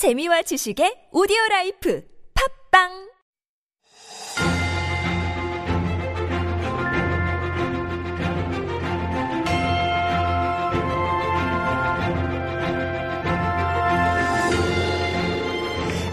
재미와 지식의 오디오 라이프 팝빵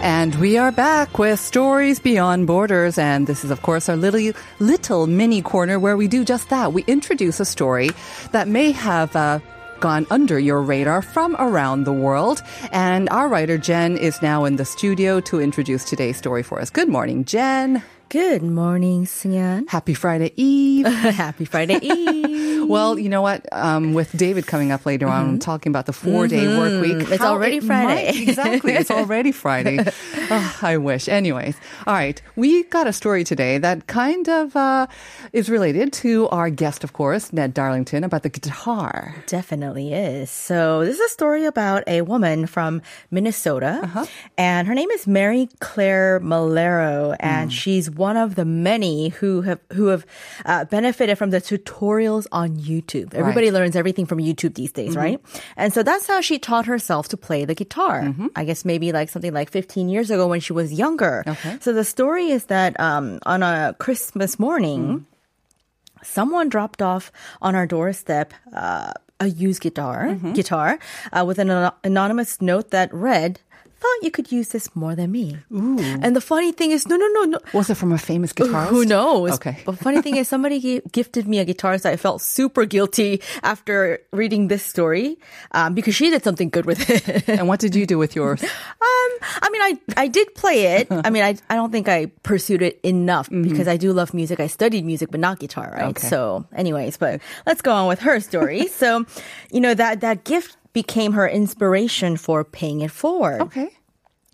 And we are back with Stories Beyond Borders. And this is, of course, our little, little mini corner where we do just that. We introduce a story that may have uh, gone under your radar from around the world. And our writer, Jen, is now in the studio to introduce today's story for us. Good morning, Jen. Good morning, Sunyan. Happy Friday Eve. Happy Friday Eve. well, you know what? Um, with David coming up later on, talking about the four day work week. Mm-hmm. It's already it Friday. might- exactly. It's already Friday. Oh, I wish. Anyways. All right. We got a story today that kind of uh, is related to our guest, of course, Ned Darlington, about the guitar. Definitely is. So, this is a story about a woman from Minnesota, Uh-huh. and her name is Mary Claire Malero, and Hmm. she's one of the many who have who have uh, benefited from the tutorials on YouTube. Everybody learns everything from YouTube these days, Mm-hmm. right? And so that's how she taught herself to play the guitar. Mm-hmm. I guess maybe like something like 15 years ago when she was younger. Okay. So the story is that um, on a Christmas morning. someone dropped off on our doorstep uh, a used guitar guitar uh, with an anonymous note that read thought you could use this more than me and the funny thing is no no no no Was it from a famous guitarist? who knows Okay. but funny thing is somebody gi- gifted me a guitar so i felt super guilty after reading this story um, because she did something good with it And what did you do with yours? Um, I mean, I I did play it. I mean, I I don't think I pursued it enough because I do love music. I studied music, but not guitar, right? Okay. So, anyways, but let's go on with her story. so, you know that that gift became her inspiration for paying it forward. Okay.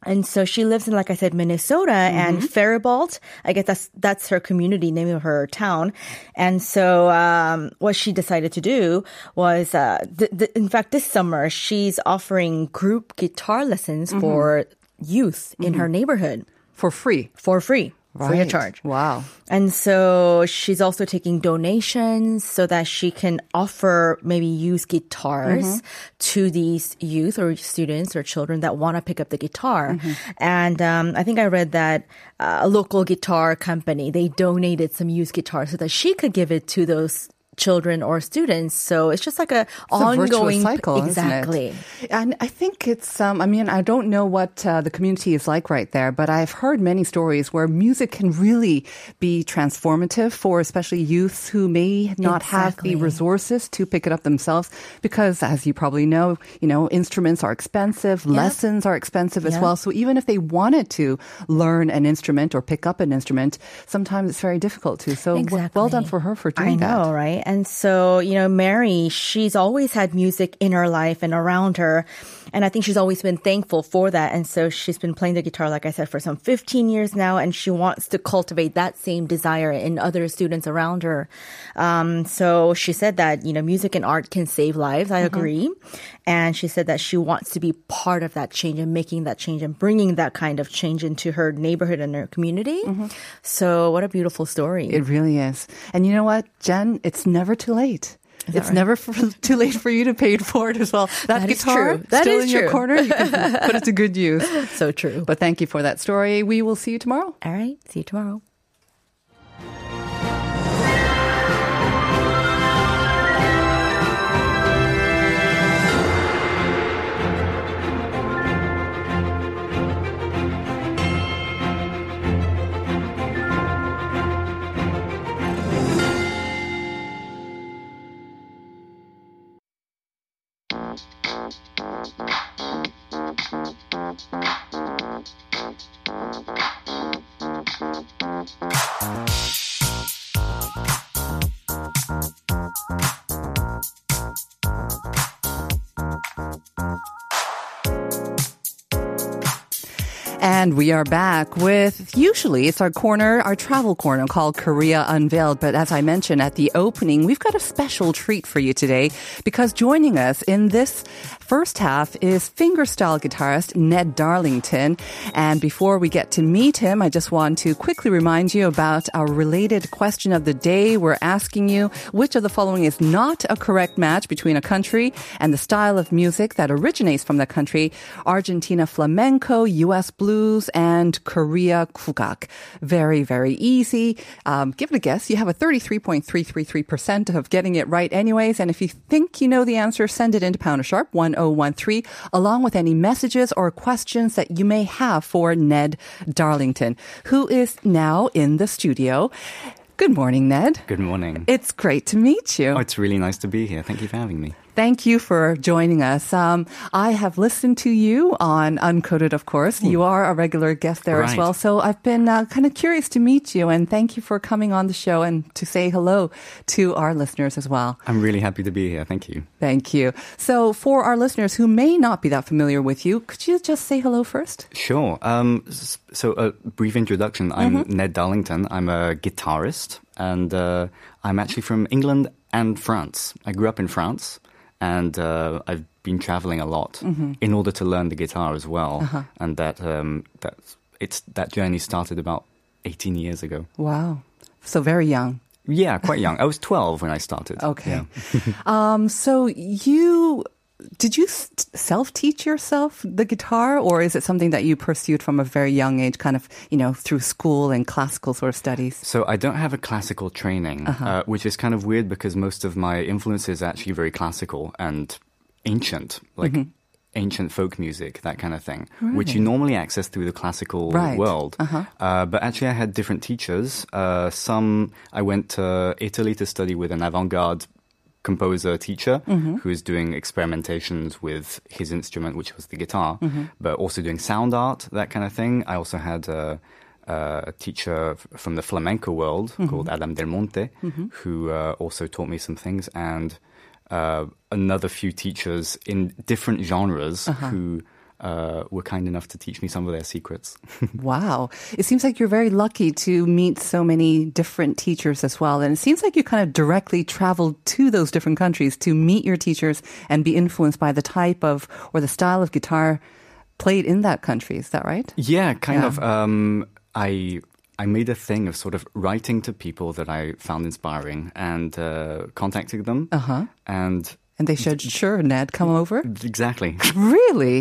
And so she lives in, like I said, Minnesota and Faribault. I guess that's that's her community name of her town. And so um, what she decided to do was, uh, th- th- in fact, this summer she's offering group guitar lessons for youth in her neighborhood For free. for free. Free of charge. Wow. And so she's also taking donations so that she can offer maybe used guitars to these youth or students or children that want to pick up the guitar. And um, I think I read that uh, a local guitar company they donated some used guitars so that she could give it to those children or students. So it's just like a It's a ongoing cycle, isn't it? exactly. And I think it's, um, I mean, I don't know what uh, the community is like right there, but I've heard many stories where music can really be transformative for especially youths who may not have the resources to pick it up themselves. Because as you probably know, you know, instruments are expensive, lessons are expensive as well. So even if they wanted to learn an instrument or pick up an instrument, sometimes it's very difficult to. So w- well done for her for I doing know, that. right? And so, you know, Mary, she's always had music in her life and around her. And I think she's always been thankful for that. And so she's been playing the guitar, like I said, for some 15 years now. And she wants to cultivate that same desire in other students around her. Um, so she said that, you know, music and art can save lives. I agree. And she said that she wants to be part of that change and making that change and bringing that kind of change into her neighborhood and her community. So what a beautiful story. It really is. And you know what, Jen? It's never too late. It's never for, too late for you to pay for it forward as well. That, That guitar true. That still is in your corner. You put it to good use. so true. But thank you for that story. We will see you tomorrow. All right. See you tomorrow. And we are back with usually it's our corner, our travel corner called Korea Unveiled. But as I mentioned at the opening, we've got a special treat for you today because joining us in this First half is fingerstyle guitarist Ned Darlington. And before we get to meet him, I just want to quickly remind you about our related question of the day. We're asking you which of the following is not a correct match between a country and the style of music that originates from the country Argentina flamenco, US blues, and Korea kugak. Very, very easy. Um, give it a guess. You have a 33.333% of getting it right anyways. And if you think you know the answer, send it into Pounder Sharp 1013 along with any messages or questions that you may have for Ned Darlington, who is now in the studio. Good morning, Ned. Good morning. It's great to meet you. Oh, it's really nice to be here. Thank you for having me. Thank you for joining us. Um, I have listened to you on Uncoded, of course. You are a regular guest there as well. So I've been uh, kind of curious to meet you, and thank you for coming on the show and to say hello to our listeners as well. I'm really happy to be here. Thank you. Thank you. So, for our listeners who may not be that familiar with you, could you just say hello first? Sure. Um, so, a brief introduction. I'm Ned Darlington. I'm a guitarist, and uh, I'm actually from England and France. I grew up in France, and uh, I've been traveling a lot in order to learn the guitar as well. And that um, that it's that journey started about 18 years ago. Wow. So, very young. Yeah, quite young. I was 12 when I started. Okay. Yeah. um, so, you. Did you self teach yourself the guitar, or is it something that you pursued from a very young age, kind of, you know, through school and classical sort of studies? So I don't have a classical training, uh which is kind of weird because most of my influence is actually very classical and ancient, like ancient folk music, that kind of thing, which you normally access through the classical Right. world. Uh, but actually, I had different teachers. Uh, some I went to Italy to study with an avant-garde composer teacher mm-hmm. who is doing experimentations with his instrument, which was the guitar, mm-hmm. but also doing sound art, that kind of thing. I also had a, a teacher from the flamenco world mm-hmm. called Adam Del Monte, who uh, also taught me some things, and uh, another few teachers in different genres uh-huh. who. Uh, were kind enough to teach me some of their secrets. Wow. It seems like you're very lucky to meet so many different teachers as well. And it seems like you kind of directly traveled to those different countries to meet your teachers and be influenced by the type of or the style of guitar played in that country. Is that right? Yeah, kind Yeah. of. Um, I I made a thing of sort of writing to people that I found inspiring and uh, contacting them. Uh-huh. And And they said, sure, Ned, come over. exactly. Really?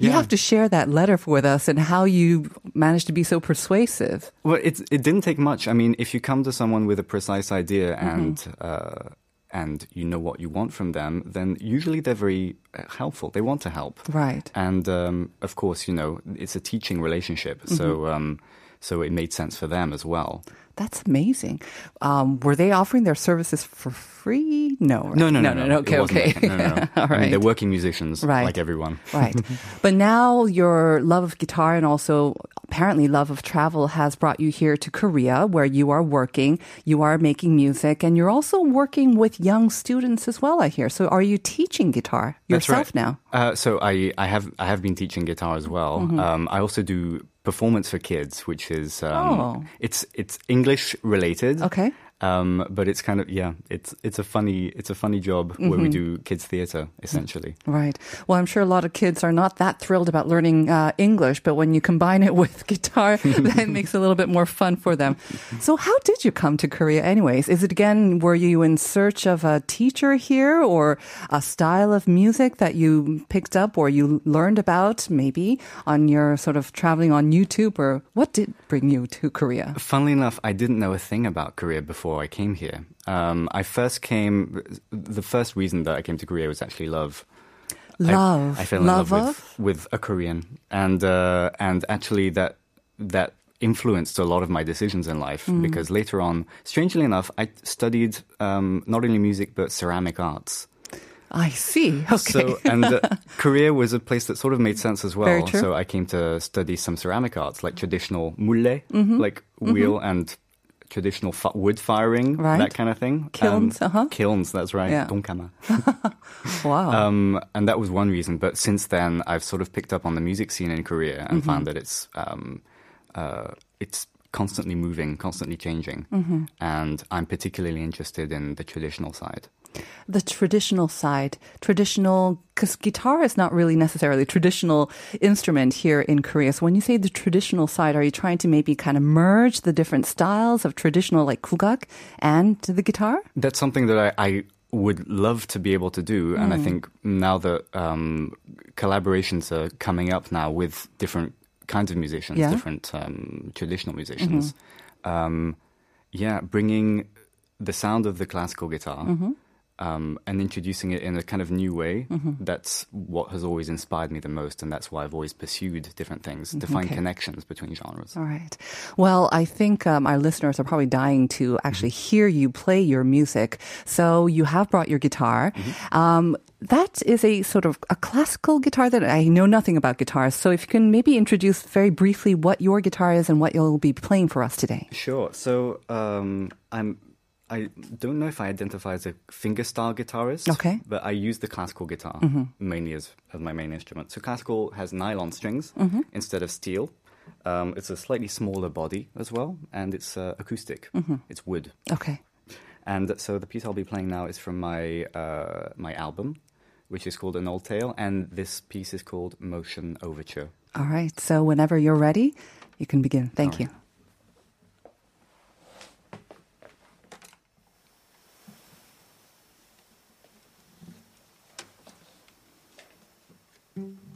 You Yeah. have to share that letter with us and how you managed to be so persuasive. well, it it didn't take much. I mean, if you come to someone with a precise idea and uh, and you know what you want from them, then usually they're very uh, helpful. They want to help. Right. And um, of course, you know, it's a teaching relationship, so um, so it made sense for them as well. That's amazing. Um, were they offering their services for free? No. right? No, no, no, no. Okay, It wasn't okay. like- no, no, no. All I mean, they're working musicians, Right. like everyone. right. But now your love of guitar and also apparently love of travel has brought you here to Korea where you are working, you are making music, and you're also working with young students as well, I hear. So are you teaching guitar yourself right. now? Uh, so I, I have I have been teaching guitar as well. Mm-hmm. Um, I also do performance for kids, which is um, Oh. it's it's English related. Okay. Um, but it's kind of yeah, it's it's a funny it's a funny job where Mm-hmm. we do kids theater essentially. Right. Well, I'm sure a lot of kids are not that thrilled about learning uh, English, but when you combine it with guitar, that makes it a little bit more fun for them. So, how did you come to Korea, anyways? Is it again, were you in search of a teacher here or a style of music that you picked up or you learned about maybe on your sort of traveling on YouTube? Or what did bring you to Korea? Funnily enough, I didn't know a thing about Korea before I came here. Um, I first came. The first reason that I came to Korea was actually love. I- Love. I, fell in Love love, with, with a Korean, and uh, and actually that that influenced a lot of my decisions in life Mm. because later on, strangely enough, I studied um, not only music but ceramic arts. I see. Okay. So and uh, Korea was a place that sort of made sense as well. So I came to study some ceramic arts like traditional mulle, Mm-hmm. like wheel and traditional wood firing, Right. that kind of thing. Kilns, Um, uh-huh. Kilns, that's right. Yeah. Donkama. wow. Um, and that was one reason. But since then, I've sort of picked up on the music scene in Korea and Mm-hmm. found that it's um, uh, it's constantly moving, constantly changing. Mm-hmm. And I'm particularly interested in the traditional side. The traditional side, traditional, because guitar is not really necessarily a traditional instrument here in Korea. So when you say the traditional side, are you trying to maybe kind of merge the different styles of traditional like kugak and the guitar? That's something that I, I would love to be able to do, and I think now that um, collaborations are coming up now with different kinds of musicians, Yeah. different um, traditional musicians, um, yeah, bringing the sound of the classical guitar. Um, and introducing it in a kind of new way. That's what has always inspired me the most, and that's why I've always pursued different things to find Okay. connections between genres. All right. Well, I think um, our listeners are probably dying to actually hear you play your music. So you have brought your guitar. Um, that is a sort of a classical guitar that I know nothing about guitars. So if you can maybe introduce very briefly what your guitar is and what you'll be playing for us today. Sure. So um, I'm. I don't know if I identify as a fingerstyle guitarist. Okay. But I use the classical guitar mainly as, as my main instrument. So classical has nylon strings instead of steel. Um, it's a slightly smaller body as well, and it's uh, acoustic. It's wood. Okay. And so the piece I'll be playing now is from my uh, my album, which is called An Old Tale, and this piece is called Motion Overture. All right. So whenever you're ready, you can begin. Thank you. Right.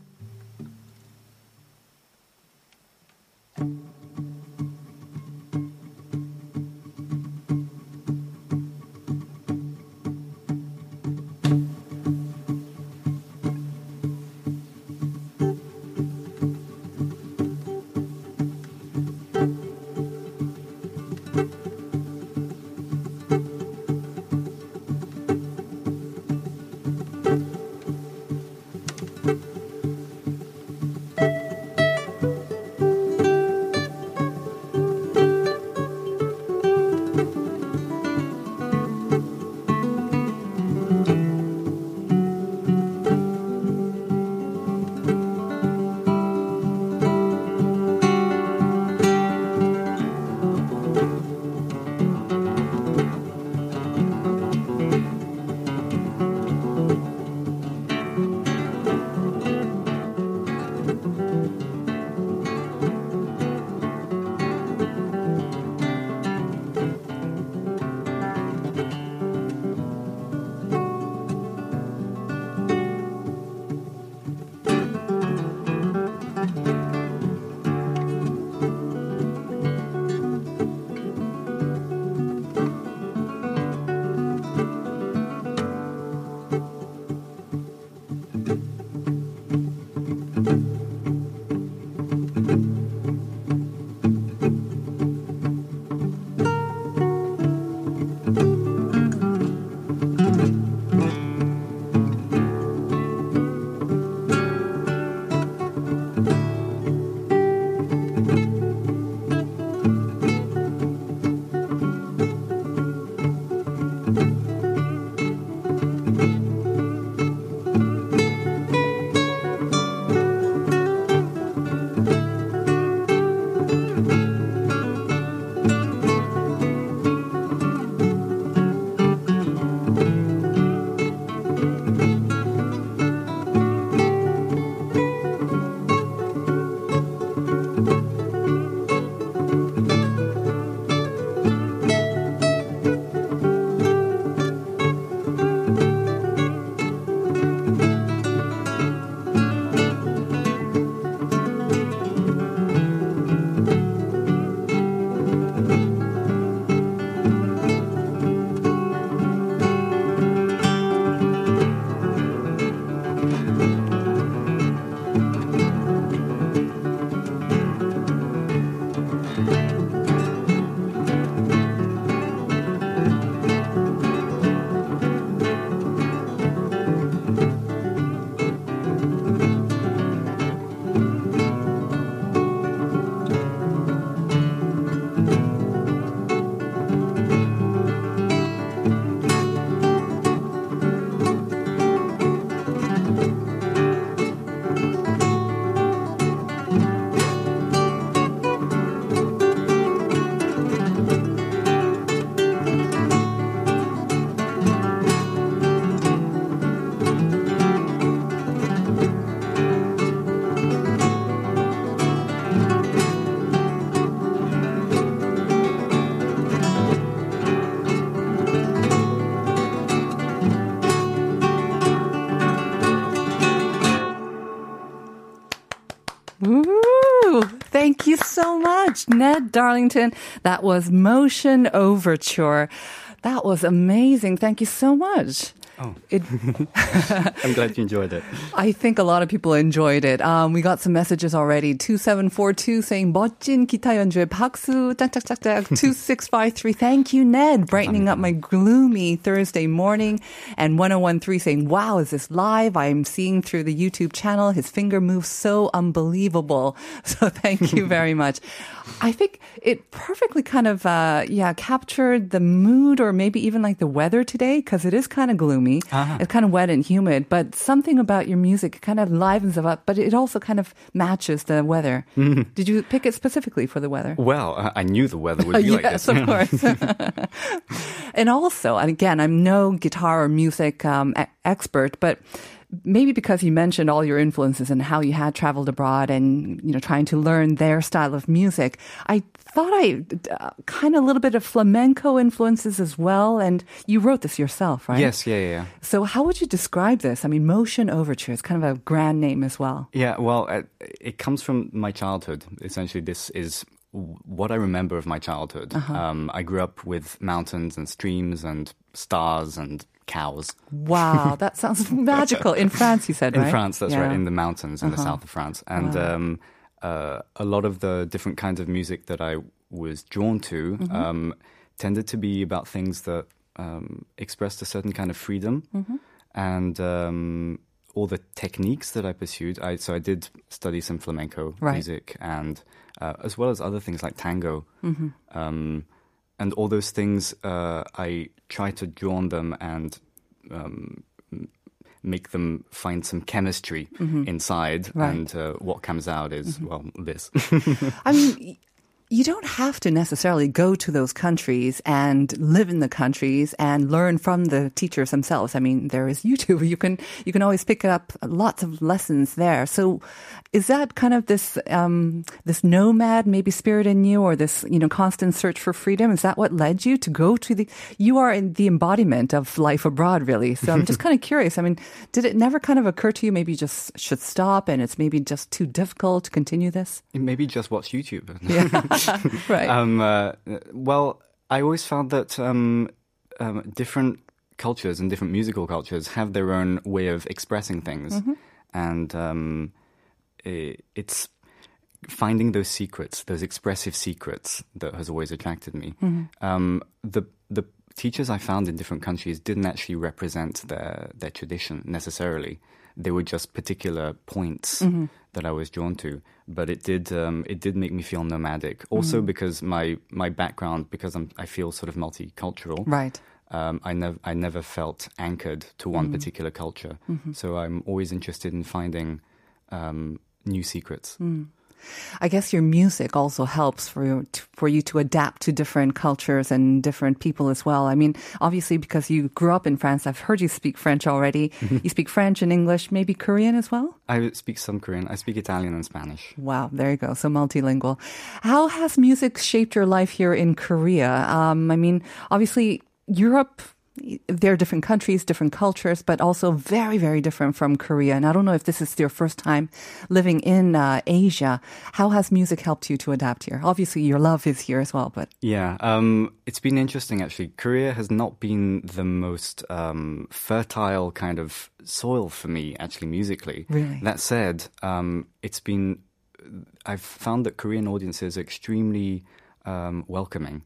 So much, Ned Darlington. That was Motion Overture. That was amazing. Thank you so much. Oh. It, I'm glad you enjoyed it. I think a lot of people enjoyed it. Um, we got some messages already. 2742 saying 멋진 기타 연주에 박수 짝짝짝짝 2653 thank you Ned brightening up my gloomy Thursday morning and 1013 saying wow is this live I'm seeing through the YouTube channel his finger moves so unbelievable so thank you very much I think it perfectly kind of uh, yeah captured the mood or maybe even like the weather today because it is kind of gloomy it's kind of wet and humid, but something about your music kind of livens it up, but it also kind of matches the weather. Did you pick it specifically for the weather? Well, I- I knew the weather would be like yes, this. of course. and also, and again, I'm no guitar or music um, expert, but maybe because you mentioned all your influences and how you had traveled abroad and you know trying to learn their style of music, I thought I uh, kind of a little bit of flamenco influences as well. And you wrote this yourself, right? Yes, yeah, yeah. So how would you describe this? I mean, Motion Overture is kind of a grand name as well. Yeah, well, uh, it comes from my childhood. Essentially, this is what I remember of my childhood. Uh-huh. Um, I grew up with mountains and streams and stars and cows. Wow, that sounds magical. In France, you said, In right? France, that's Yeah. Uh-huh. right, in the mountains in the south of France. And um, uh, a lot of the different kinds of music that I was drawn to Mm-hmm. um, tended to be about things that um, expressed a certain kind of freedom. Mm-hmm. And um, all the techniques that I pursued, I, so I did study some flamenco Right. music and uh, as well as other things like tango. Mm-hmm. Um, and all those things, uh, I try to draw on them and um, make them find some chemistry inside. Mm-hmm. Right. And uh, what comes out is, well, this. I mean, you don't have to necessarily go to those countries and live in the countries and learn from the teachers themselves. I mean, there is YouTube. You can you can always pick up lots of lessons there. So, is that kind of this um, this nomad maybe spirit in you, or this you know constant search for freedom? Is that what led you to go to the? You are in the embodiment of life abroad, really. So I'm just kind of curious. I mean, did it never kind of occur to you maybe you just should stop and it's maybe just too difficult to continue this? Maybe just watch YouTube. Right. Um, uh, well, I always found that um, um, different cultures and different musical cultures have their own way of expressing things, and um, i it's finding those secrets, those expressive secrets, that has always attracted me. Um, the the teachers I found in different countries didn't actually represent their their tradition necessarily. They were just particular points that I was drawn to. But it did um, it did make me feel nomadic. Also because my my background, because I'm I feel sort of multicultural. Right. Um, I never I never felt anchored to one particular culture. So I'm always interested in finding um, new secrets. I guess your music also helps for you to, for you to adapt to different cultures and different people as well. I mean, obviously because you grew up in France, I've heard you speak French already. you speak French and English, maybe Korean as well? I speak some Korean. I speak Italian and Spanish. Wow, there you go. So multilingual. How has music shaped your life here in Korea? Um, I mean, obviously Europe. There are different countries, different cultures, but also very, very different from Korea. And I don't know if this is your first time living in uh, Asia. How has music helped you to adapt here? Obviously, your love is here as well, but Yeah, um, it's been interesting actually. Korea has not been the most um, fertile kind of soil for me, actually, musically. Really? That said, um, it's been. I've found that Korean audiences are extremely um, welcoming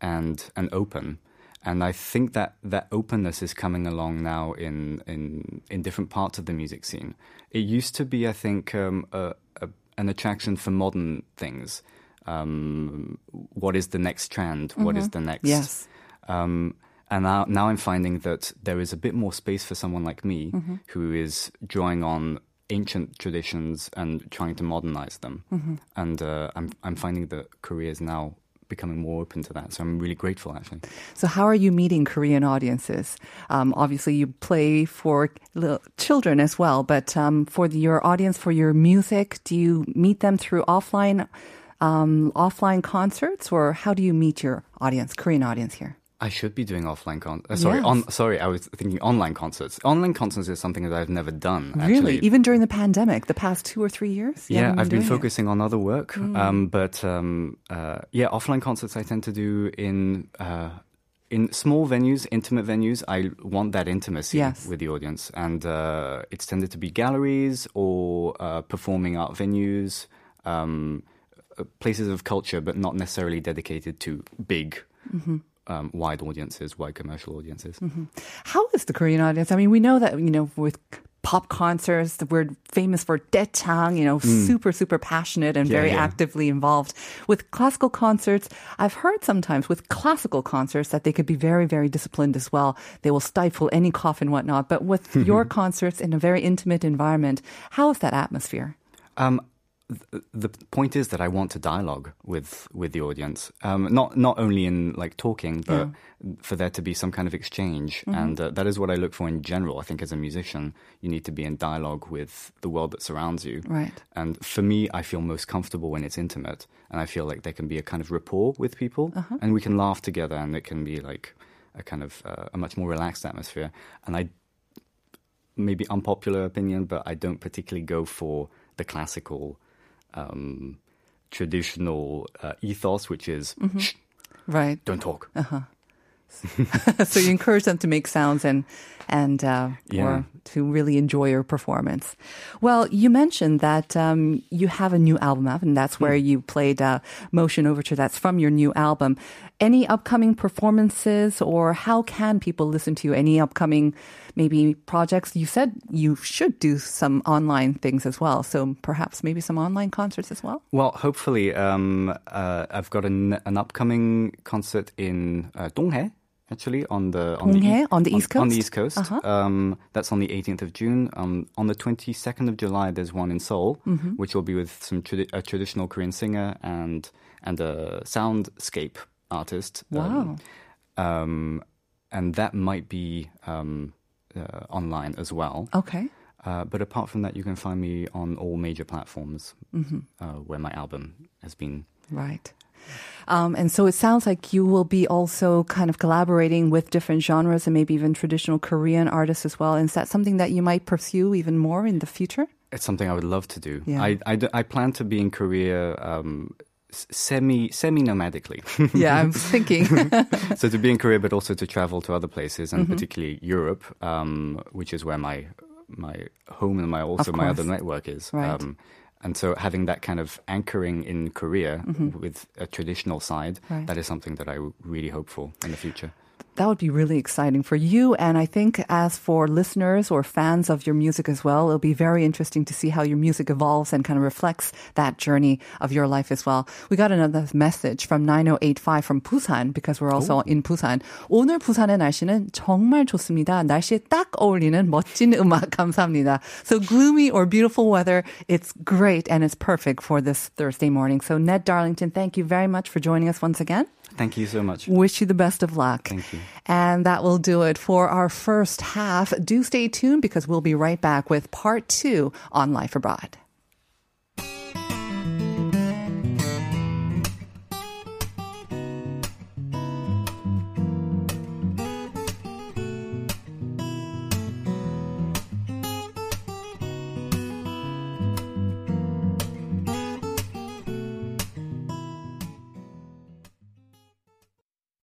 and and open. And I think that that openness is coming along now in, in in different parts of the music scene. It used to be, I think, um, a, a, an attraction for modern things. Um, what is the next trend? What is the next? Yes. Um, and now, now I'm finding that there is a bit more space for someone like me Mm-hmm. who is drawing on ancient traditions and trying to modernize them. Mm-hmm. And uh, I'm, I'm finding that Korea is now becoming more open to that. So I'm really grateful, actually. So, how are you meeting Korean audiences? Um, obviously, you play for little children as well, but um, for the, your audience, for your music, do you meet them through offline, um, offline concerts, or how do you meet your audience, Korean audience here? I should be doing offline con. Uh, sorry, Yes. on. Sorry, I was thinking online concerts. Online concerts is something that I've never done. Really? Actually. Even during the pandemic, the past two or three years? Yeah, haven't I've been doing it? Mm. focusing on other work, um, but um, uh, yeah, offline concerts I tend to do in uh, in small venues, intimate venues. I want that intimacy Yes. with the audience, and uh, it's tended to be galleries or uh, performing art venues, um, uh, places of culture, but not necessarily dedicated to big. Mm-hmm. Um, wide audiences, wide commercial audiences. How is the Korean audience? I mean, we know that, you know, with pop concerts, we're famous for daechang, you know, super, super passionate and Mm. Yeah, very yeah. actively involved. With classical concerts, I've heard sometimes with classical concerts that they could be very, very disciplined as well. They will stifle any cough and whatnot. But with your concerts in a very intimate environment, how is that atmosphere? Um, the point is that I want to dialogue with with the audience, um, not not only in like talking, but for there to be some kind of exchange, and uh, that is what I look for in general. I think as a musician, you need to be in dialogue with the world that surrounds you. Right. And for me, I feel most comfortable when it's intimate, and I feel like there can be a kind of rapport with people, and we can laugh together, and it can be like a kind of uh, a much more relaxed atmosphere. And I maybe unpopular opinion, but I don't particularly go for the classical, um, traditional uh, ethos, which is Shh, Right. don't talk. so you encourage them to make sounds and and uh, Yeah. or to really enjoy your performance. Well, you mentioned that um, you have a new album out, and that's where you played uh, "Motion Overture." That's from your new album. Any upcoming performances, or how can people listen to you? Any upcoming maybe projects? You said you should do some online things as well, so perhaps maybe some online concerts as well. Well, hopefully, um, uh, I've got an, an upcoming concert in uh, Donghae, actually on the on the? On the East on, Coast? the East Coast. Uh-huh. Um, that's on the 18th of June. Um, on the 22nd of July, there's one in Seoul, Mm-hmm. which will be with some tradi- a traditional Korean singer and and a soundscape artist. Um, um, and that might be um, uh, online as well. Okay. Uh, but apart from that, you can find me on all major platforms Mm-hmm. uh, where my album has been. Right. Um, and so it sounds like you will be also kind of collaborating with different genres and maybe even traditional Korean artists as well. And is that something that you might pursue even more in the future? It's something I would love to do. Yeah. I, I, I plan to be in Korea um, semi semi nomadically. Yeah, I'm thinking. so to be in Korea, but also to travel to other places, Mm-hmm. and particularly Europe, um, which is where my my home and my also my other network is. Right. Um, and so having that kind of anchoring in Korea with a traditional side, Mm-hmm. Right. that is something that I really hope for in the future that would be really exciting for you. And I think as for listeners or fans of your music as well, it'll be very interesting to see how your music evolves and kind of reflects that journey of your life as well. We got another message from 9085 from Busan because we're also in Busan. 오늘 부산의 날씨는 정말 좋습니다. 날씨에 딱 어울리는 멋진 음악 감사합니다. So gloomy or beautiful weather, it's great and it's perfect for this Thursday morning. So Ned Darlington, thank you very much for joining us once again. Thank you so much. Wish you the best of luck. Thank you. And that will do it for our first half. Do stay tuned because we'll be right back with part two on Life Abroad.